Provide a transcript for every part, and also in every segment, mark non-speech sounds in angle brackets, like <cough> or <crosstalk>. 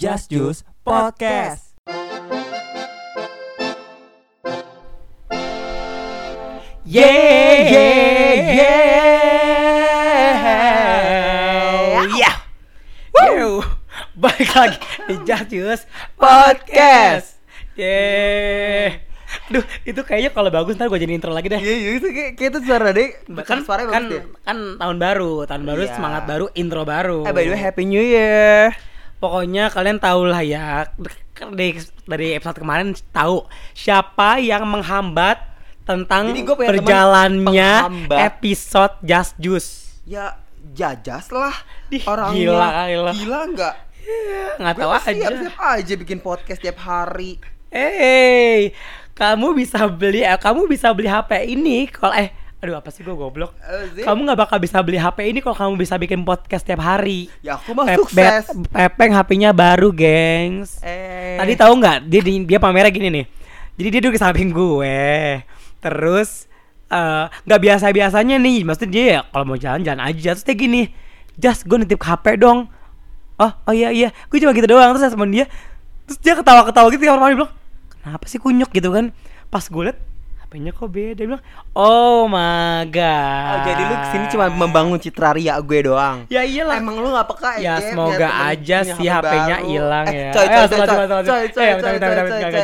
Just Juice Podcast. Yeah, yeah, yeah. Yeah. Yo, balik lagi di Just Juice Podcast. Yeah. Aduh, itu kayaknya kalau bagus ntar gue jadi intro lagi deh. Iya, iya itu kayak, kayak itu suara deh. Kan, suara kan, bagus deh. kan tahun baru, tahun baru Iya. semangat baru, intro baru. Eh by the way Happy New Year. Pokoknya kalian tahu lah ya dari dari episode kemarin tahu siapa yang menghambat tentang Jadi gua punya teman perjalannya penghambat. episode Just Juice. Ya jajas lah Ih, orangnya. gila kali lo. Gila enggak? Nggak tahu aja. siap, siap aja bikin podcast tiap hari. Hey, kamu bisa beli eh, kamu bisa beli HP ini kalau eh aduh apa sih gue goblok. Eh, Zi. Kamu nggak bakal bisa beli HP ini kalau kamu bisa bikin podcast tiap hari. Ya aku mah Pep- sukses. Pepeng HP-nya baru, gengs. Eh. Tadi tahu nggak? Dia di- dia pamernya gini nih. Jadi dia duduk di samping gue. Terus eh, nggak biasa biasanya nih. Maksudnya dia ya kalau mau jalan-jalan aja. Terus dia gini, just gue nitip HP dong. Oh, oh iya iya. Gue cuma gitu doang. Terus sama dia. Terus dia ketawa-ketawa gitu. Kamar mandi bilang, kenapa sih kunyuk gitu kan? Pas gue liat HP-nya kok beda. Dia bilang, oh my god. Oh, jadi lu ke sini cuma membangun citra ria gue doang. Ya iyalah. Emang lu gak peka Ya, Jen? semoga aja HP HP-nya hilang eh, ya. Coy, Eh, coy, coy, coy, coy, Eh, coy, coy, coy,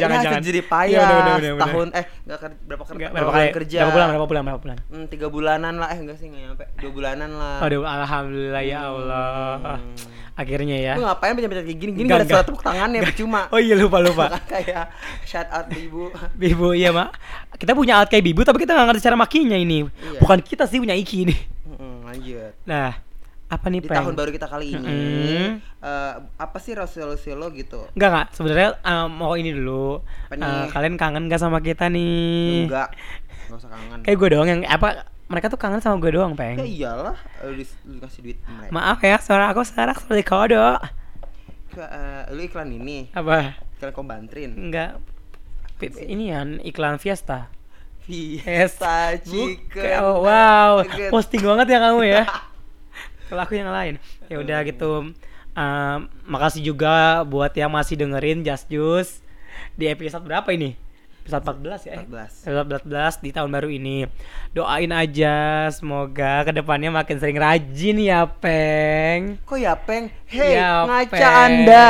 jangan, coy. jangan, jadi Iya, payah. udah, udah. Tahun eh kerja berapa kerja? Berapa kali? kerja? Berapa bulan, berapa bulan, berapa bulan? Hmm, tiga bulanan lah, eh enggak sih nggak nyampe dua bulanan lah. Aduh, alhamdulillah ya Allah. Hmm. Akhirnya ya. Lu ngapain pencet-pencet kayak gini? Gini gak ada suara tepuk tangannya, percuma. Oh iya lupa lupa. <laughs> Kayak shout out ibu. Bibu iya mak. Kita punya alat kayak Bibu tapi kita nggak ngerti cara makinya ini. Iya. Bukan kita sih punya Iki ini. Hmm, lanjut. Nah, apa nih Di Peng? tahun baru kita kali ini, Mm-mm. eh, apa sih resolusi lo gitu? Enggak enggak, sebenarnya eh, mau ini dulu. Nih? kalian kangen gak sama kita nih? Enggak. Enggak usah kangen. Kayak gue doang yang apa mereka tuh kangen sama gue doang, Peng. Ya iyalah, lu, dis- lu kasih duit mereka. Maaf ya, suara aku sekarang seperti kodok. Ke- eh, lu iklan ini, Apa? iklan kombantrin. Enggak. Ini ya iklan Fiesta. Fiesta chicken. Wow, nugget. posting banget ya kamu ya. <laughs> Kalau aku yang lain. Ya udah gitu. Um, makasih juga buat yang masih dengerin Just Juice di episode berapa ini? Episode 14 ya? eh? 14. Episode 14 di tahun baru ini. Doain aja semoga ke depannya makin sering rajin ya, Peng. Kok ya peng? Hei, Ya, ngaca Peng. anda.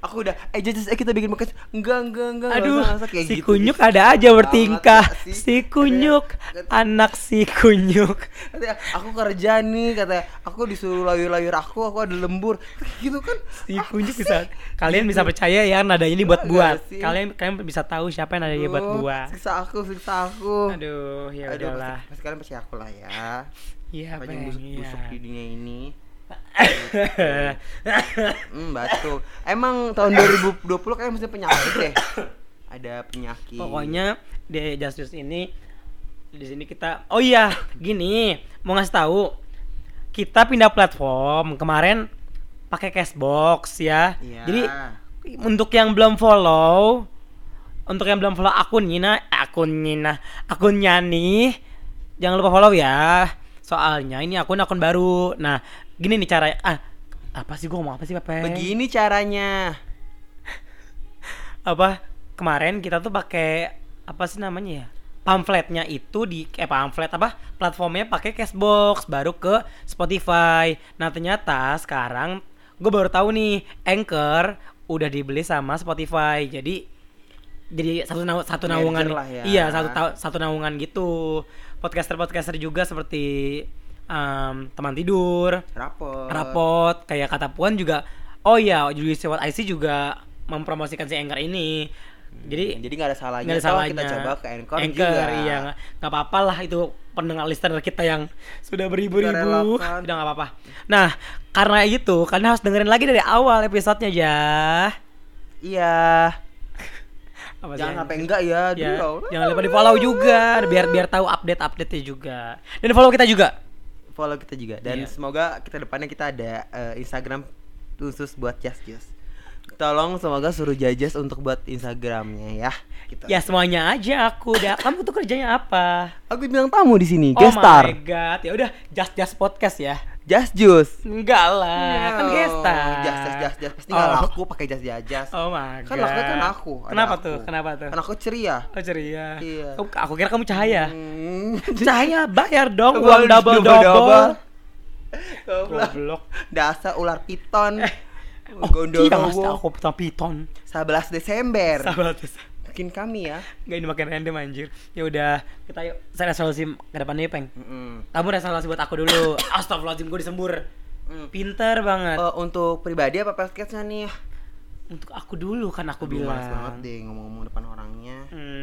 Aku udah, eh jadi eh, kita bikin podcast. Enggak, enggak, enggak. nggak Aduh, usah, nggak usah, kayak si gitu. kunyuk ada aja bertingkah. Sih. Si kunyuk, anak si kunyuk. Katanya, aku kerja nih, katanya aku disuruh layur-layur aku, aku ada lembur. Gitu kan? Si kunyuk sih? bisa. Kalian bisa Gitu. percaya ya nadanya ini buat Enggak buat. sih. Kalian kalian bisa tahu siapa yang nadanya buat Aduh, buat. Siksa aku, siksa aku. Aduh, ya Aduh, udahlah. pasti, pasti kalian pasti aku lah ya. Iya, Banyak Peng. busuk-busuk di Iya. dunia ini. <laughs> Hmm, batu. Emang tahun 2020 kayak mesti penyakit deh. Ada penyakit. Pokoknya di Justice ini di sini kita oh iya gini mau ngasih tahu kita pindah platform kemarin pakai Cashbox ya Iya. jadi untuk yang belum follow untuk yang belum follow akun Nina akun Nina akunnya nih jangan lupa follow ya. Soalnya ini akun akun baru. Nah gini nih cara ah apa sih gua ngomong apa sih Pepe? Begini caranya. <laughs> apa? Kemarin kita tuh pakai apa sih namanya ya? Pamfletnya itu di eh pamflet apa? Platformnya pakai Cashbox baru ke Spotify. Nah ternyata sekarang gue baru tahu nih Anchor udah dibeli sama Spotify. Jadi jadi satu naw- satu Merger naungan lah ya. iya satu satu naungan gitu podcaster podcaster juga seperti em, teman tidur Rapor. rapot kayak kata Puan juga oh iya Julie Sewot IC juga mempromosikan si Anchor ini jadi Jadi nggak ada salahnya. nggak ada salahnya Kita coba ke Anchor, Anchor juga. iya nggak apa-apa lah itu pendengar listener kita yang sudah beribu-ribu relakan. udah nggak apa-apa nah karena itu kalian harus dengerin lagi dari awal episodenya ya Iya. Apa Jangan sampai enggak ya. ya, Dulu. jangan lupa di follow juga biar biar tahu update update nya juga dan follow kita juga Follow kita juga. Dan Iya. semoga kita depannya kita ada eh, Instagram khusus buat Just Just. Tolong semoga suruh Jajas untuk buat Instagramnya ya. Gitu. ya semuanya aja aku udah <laughs> kamu tuh kerjanya apa Aku bilang tamu di sini, Oh guest star. my god, ya udah just just podcast ya. Jas Jus. Enggak lah, kan gesta. Jas jas jas jas pasti nggak Oh. laku pakai jas jas jas. Oh my god. Kan lakunya kan aku. ada Kenapa aku. tuh? Kenapa tuh? Kan aku ceria. Oh ceria. Iya. Aku, aku kira kamu cahaya. Hmm. Cahaya bayar dong Uang uang double double. double-double. Goblok. Dasar ular piton. Oh, Gondorowo. iya aku piton piton. 11 Desember. Bikin kami ya. Gak ini makin random anjir. Ya udah, kita yuk. Saya resolusi ke depannya Peng. Mm-mm. Kamu resolusi buat aku dulu. <coughs> Astagfirullahaladzim, gue disembur. Mm. Pinter banget. Eh, untuk pribadi apa podcastnya nih? Untuk aku dulu kan aku Aduh, males banget bilang. deh ngomong-ngomong depan orangnya.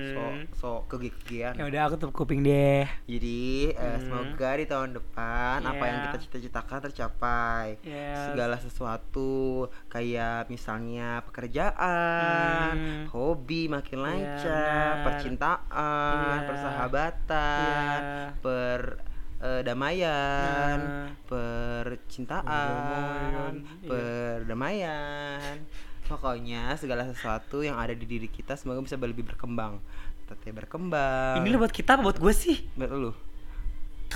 Hmm. So so kegi-kegian. Ya udah aku tutup kuping deh. Jadi eh, Hmm. semoga di tahun depan apa yang Yeah. kita cita-citakan tercapai. Yes. Segala sesuatu kayak misalnya pekerjaan, Hmm. hobi makin lancar, benar. percintaan, Iya. persahabatan, Iya. per eh, damaian, Nah. percintaan, iya. perdamaian. Pokoknya segala sesuatu yang ada di diri kita semoga bisa lebih berkembang. Tetap berkembang. Ini buat kita apa buat gue sih? buat lu.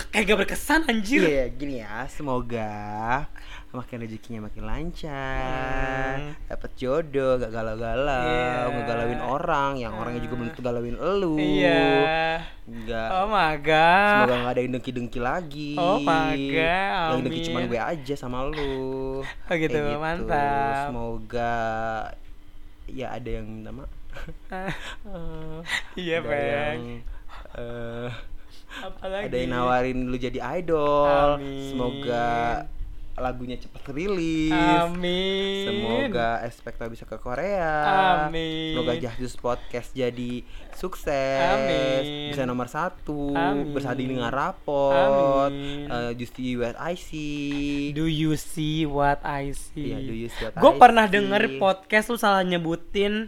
Kayak gak berkesan anjir. Iya, gini ya. Semoga makin rezekinya makin lancar, Hmm. dapat jodoh, gak galau-galau, Iya. ngegalauin orang, yang orangnya juga belum tentu galauin elu. Iya. Enggak. Oh my god. Semoga gak ada yang dengki-dengki lagi. Oh my God, Yang dengki cuma gue aja sama lu. Oh gitu, Kayak mantap. Semoga ya ada yang minta maaf. <laughs> <laughs> Iya, ada Peng. yang eh, Apalagi? ada yang nawarin lu jadi idol. Amin. Semoga lagunya cepat rilis. Amin. Semoga Expecto bisa ke Korea. Amin. Semoga Jahdus Podcast jadi sukses. Amin. Bisa nomor satu. Amin. Bersanding dengan rapot. Amin. Eh, Justi What I See. Do you see what I see? Iya, do you see what Gue pernah see? denger podcast lu salah nyebutin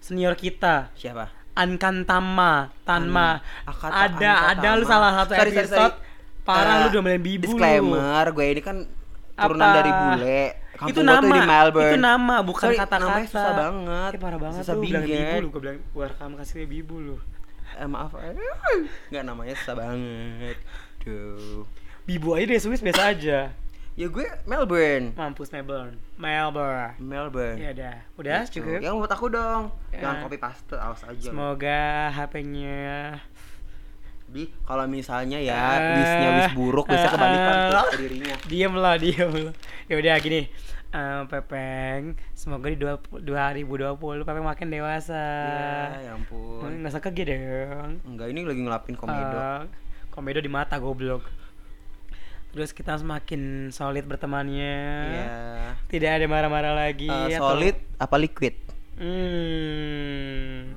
senior kita. Siapa? Ankantama, Tanma. An- Akata- ada ada lu Ankatama. salah satu Sorry, sorry, episode. sorry. Parah Eh, lu udah main bibu lu. Disclaimer, gue ini kan turunan Apa? dari bule. Kampung itu nama, tuh di Melbourne. itu nama bukan Sorry, kata-kata. namanya susah banget. Eh, parah banget Susah tuh bilang bibu lu, gue bilang rekam kasih bibu lu. Eh, maaf. Enggak namanya susah banget. Duh. Bibu aja deh Swiss biasa aja. Ya gue Melbourne. Mampus Melbourne. Melbourne. Melbourne. Ya udah, udah Gitu. cukup. Yang buat aku dong. Ya. Jangan copy paste, awas aja. Semoga HP-nya Di kalau misalnya ya Eh, wishnya wish buruk, bisa kebalikan eh, tuh ke dirinya. diem lah, diem lah. Ya udah gini. eh, Pepeng, semoga di dua- 2020 Pepeng makin dewasa. Ya, ya ampun. Nggak usah kege dong. Enggak, ini lagi ngelapin komedo. Eh, komedo di mata goblok. Terus kita semakin solid bertemannya. Iya. Tidak ada marah-marah lagi. Eh, atau- solid apa liquid? Hmm.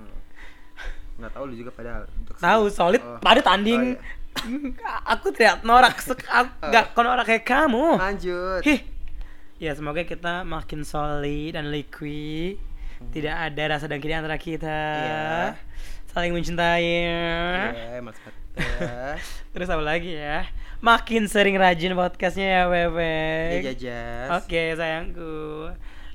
Nggak tahu lu juga padahal. Untuk Tahu solid Oh. pada tanding. Oh, <laughs> Aku tidak norak <laughs> nggak kau norak kayak kamu. Lanjut. Hih. Ya semoga kita makin solid dan liquid. Tidak ada rasa dengki di antara kita. Iya. Saling mencintai. Iya, Mas <laughs> Kata. Terus apa lagi ya? Makin sering rajin podcastnya ya Bebe. Iya. Oke sayangku.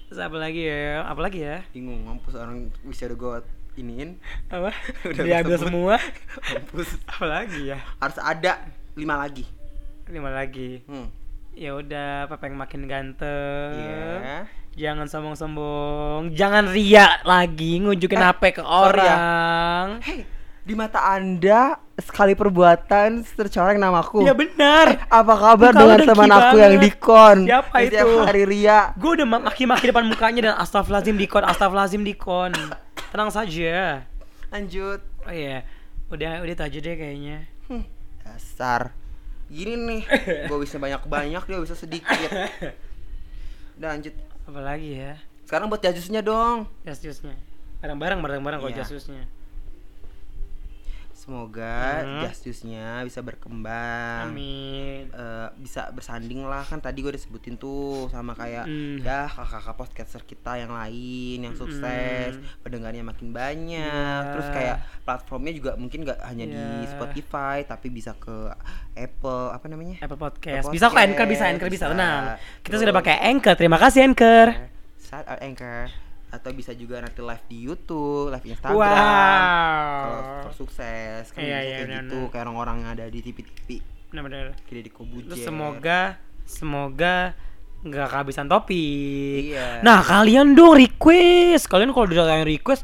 Terus apa lagi ya? Apa lagi ya? Bingung, mampus orang bisa gue iniin. Apa? <laughs> Udah Diambil semua. <laughs> Mampus. apa lagi ya? Harus ada lima lagi. Lima lagi. Hmm. Ya udah, Pepeng makin ganteng. Iya. Jangan sombong-sombong, jangan ria lagi ngunjukin Eh, HP ke ya. orang. Hei, di mata Anda sekali perbuatan tercoreng namaku. Ya benar. Apa kabar dengan teman aku yang banget. dikon? Siapa Setiap itu? hari ria. Gue udah ma- maki-maki depan mukanya dan astagfirullahaladzim dikon, astagfirullahaladzim dikon. Tenang saja. Lanjut. Oh iya, udah udah itu aja deh kayaknya. Hmm, dasar. Gini nih, <laughs> gue bisa banyak-banyak dia bisa sedikit. <laughs> Udah lanjut. Apalagi ya? Sekarang buat jasusnya dong. Jasusnya. Bareng-bareng, bareng-bareng kok Iya. jasusnya. Semoga Hmm. jasusnya bisa berkembang. Amin. Eh, bisa bersanding lah kan tadi gue udah sebutin tuh sama kayak Mm. ya kakak-kakak podcaster kita yang lain yang sukses Mm. pendengarnya makin banyak Iya. terus kayak platformnya juga mungkin nggak hanya di Iya. Spotify tapi bisa ke Apple apa namanya Apple Podcast. Apple Bisa kok Anchor, Podcast, bisa Anchor, bisa. bisa. Tenang. Kita Terus- sudah pakai Anchor. Terima kasih Anchor. saat Anchor atau bisa juga nanti live di YouTube live Instagram kalau Wow. super sukses kan Iya, bisa iya, kayak benar, gitu benar. kayak orang-orang yang ada di TV-TV Benar-benar. kayak di Kobujer semoga semoga nggak kehabisan topik. Iya. Nah kalian dong request, kalian kalau udah yang request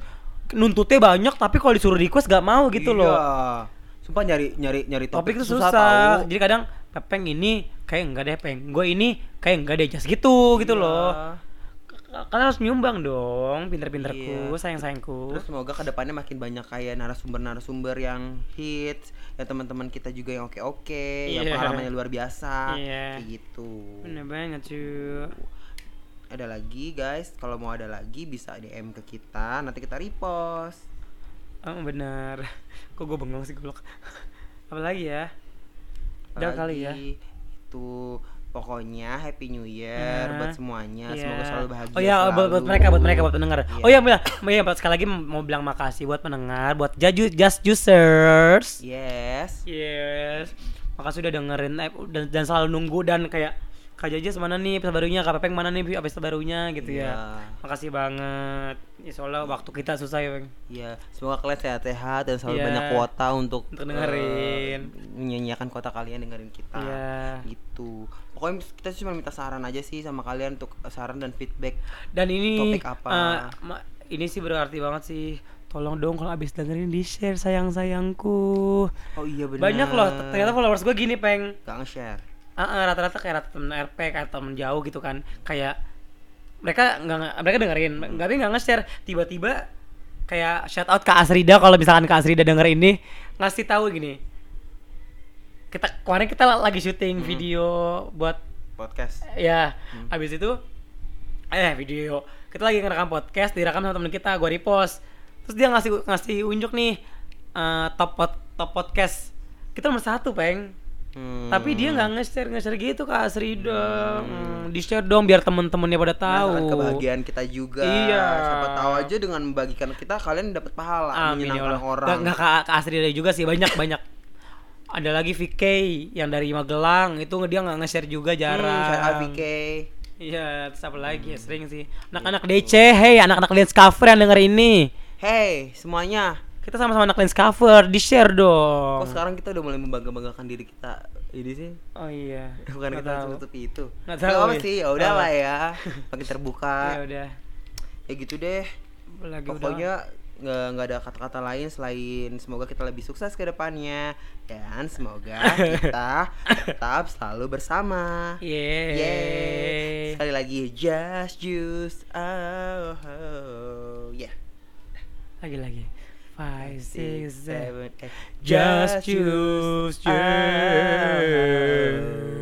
nuntutnya banyak, tapi kalau disuruh request gak mau gitu Iya. loh. Sumpah nyari nyari nyari Topik topik, itu susah. tahu. Jadi kadang peng ini kayak enggak deh peng, gue ini kayak enggak deh just gitu gitu Iya. loh. Kalian harus nyumbang dong, pinter-pinterku, Iya. sayang-sayangku. Terus semoga ke depannya makin banyak kayak narasumber-narasumber yang hits, ya teman-teman kita juga yang oke-oke, yang Iya. pengalamannya luar biasa, Iya. kayak gitu. Bener banget cuy. Ada lagi guys, kalau mau ada lagi bisa DM ke kita, nanti kita repost. Oh bener. <laughs> Kok gue bengong sih goblok. <laughs> Apalagi ya? Udah kali ya. Itu pokoknya Happy New Year Nah, buat semuanya. Iya. Semoga selalu bahagia. Oh ya buat, buat selalu. mereka buat mereka buat pendengar. Iya. Oh iya iya iya buat sekali lagi mau bilang makasih buat pendengar, buat jaju just users. Yes. Yes. Makasih udah dengerin eh, dan, dan selalu nunggu dan kayak Kak Jajas mana nih episode barunya, Kak Pepeng mana nih episode barunya gitu ya. Iya. Makasih banget. Ya soalnya waktu kita susah ya, Peng. Iya, semoga kalian sehat-sehat dan selalu Iya. banyak kuota untuk Untuk dengerin. menyanyiakan kuota kalian dengerin kita. Iya. Gitu. Pokoknya kita cuma minta saran aja sih sama kalian untuk eh, saran dan feedback. Dan ini Topik apa? ma- ini sih berarti banget sih. Tolong dong kalau abis dengerin di share sayang-sayangku. Oh iya benar. Banyak loh, ternyata followers gue gini peng. Gak nge-share. Ah, ah, rata-rata kayak rata temen RP kayak temen jauh gitu kan. Kayak mereka nggak nggak- mereka dengerin, nggak tapi nggak nge-share. Tiba-tiba kayak shout out ke Asrida kalau misalkan ke Asrida denger ini ngasih tahu gini. Kita kemarin kita lagi syuting video buat Podcast. ya habis itu eh video kita lagi ngerekam podcast direkam sama temen kita gue repost terus dia ngasih ngasih unjuk nih eh, top pod, top podcast kita nomor satu peng Hmm. tapi dia nggak nge-share nge-share gitu kak Asri dong Hmm, di share dong biar temen-temennya pada tahu Merasakan kebahagiaan kita juga. Iya. Siapa tahu aja dengan membagikan kita kalian dapat pahala Amin ya menyenangkan Allah. orang. Nggak, ke Asri juga sih banyak banyak. <laughs> Ada lagi VK yang dari Magelang itu dia nggak nge-share juga Hmm, jarang. shout out VK. Iya, terus apa lagi ya sering sih. Anak-anak DC, hey anak-anak Lens Cover yang denger ini. Hey, semuanya. Kita sama-sama anak Lens Cover, di-share dong. Kok sekarang kita udah mulai membangga-banggakan diri kita ini sih? Oh iya. <laughs> Bukan Nggak kita tahu. tutupi itu. Nggak tahu apa ya. sih, ya udah lah ya. <laughs> Makin terbuka. Ya udah. Ya gitu deh. Lagi Pokoknya nggak ada kata-kata lain selain semoga kita lebih sukses ke depannya dan semoga <laughs> kita tetap selalu bersama. udah. Yeay. Yeay. Sekali lagi just juice. Oh, oh. yeah. Lagi-lagi. Five, six, seven. eight. Just choose, Oh. yeah.